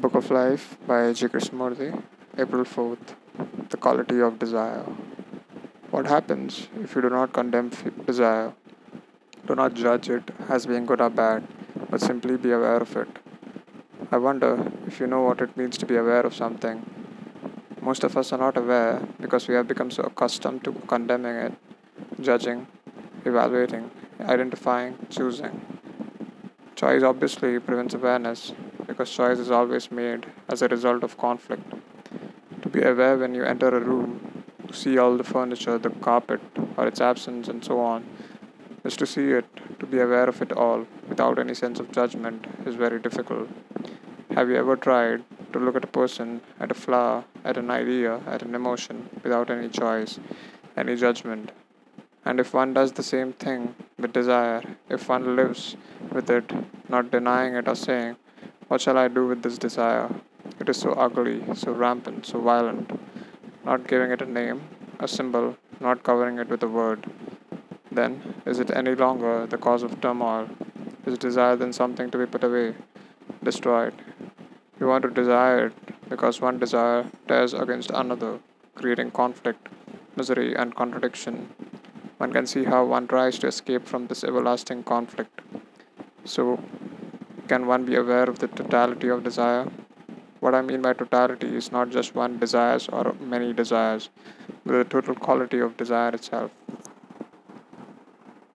Book of Life by J. Krishnamurti, April 4th. The Quality of Desire. What happens if you do not condemn desire? Do not judge it as being good or bad, but simply be aware of it. I wonder if you know what it means to be aware of something. Most of us are not aware because we have become so accustomed to condemning it, judging, evaluating, identifying, choosing. Choice obviously prevents awareness because choice is always made as a result of conflict. To be aware when you enter a room, to see all the furniture, the carpet, or its absence, and so on, is to see it, to be aware of it all without any sense of judgment is very difficult. Have you ever tried to look at a person, at a flower, at an idea, at an emotion without any choice, any judgment? And if one does the same thing with desire, if one lives with it, not denying it or saying, What shall I do with this desire? It is so ugly, so rampant, so violent, not giving it a name, a symbol, not covering it with a word, then is it any longer the cause of turmoil? Is desire then something to be put away, destroyed? You want to desire it because one desire tears against another, creating conflict, misery, and contradiction one can see how one tries to escape from this everlasting conflict. So, can one be aware of the totality of desire? What I mean by totality is not just one desires or many desires, but the total quality of desire itself.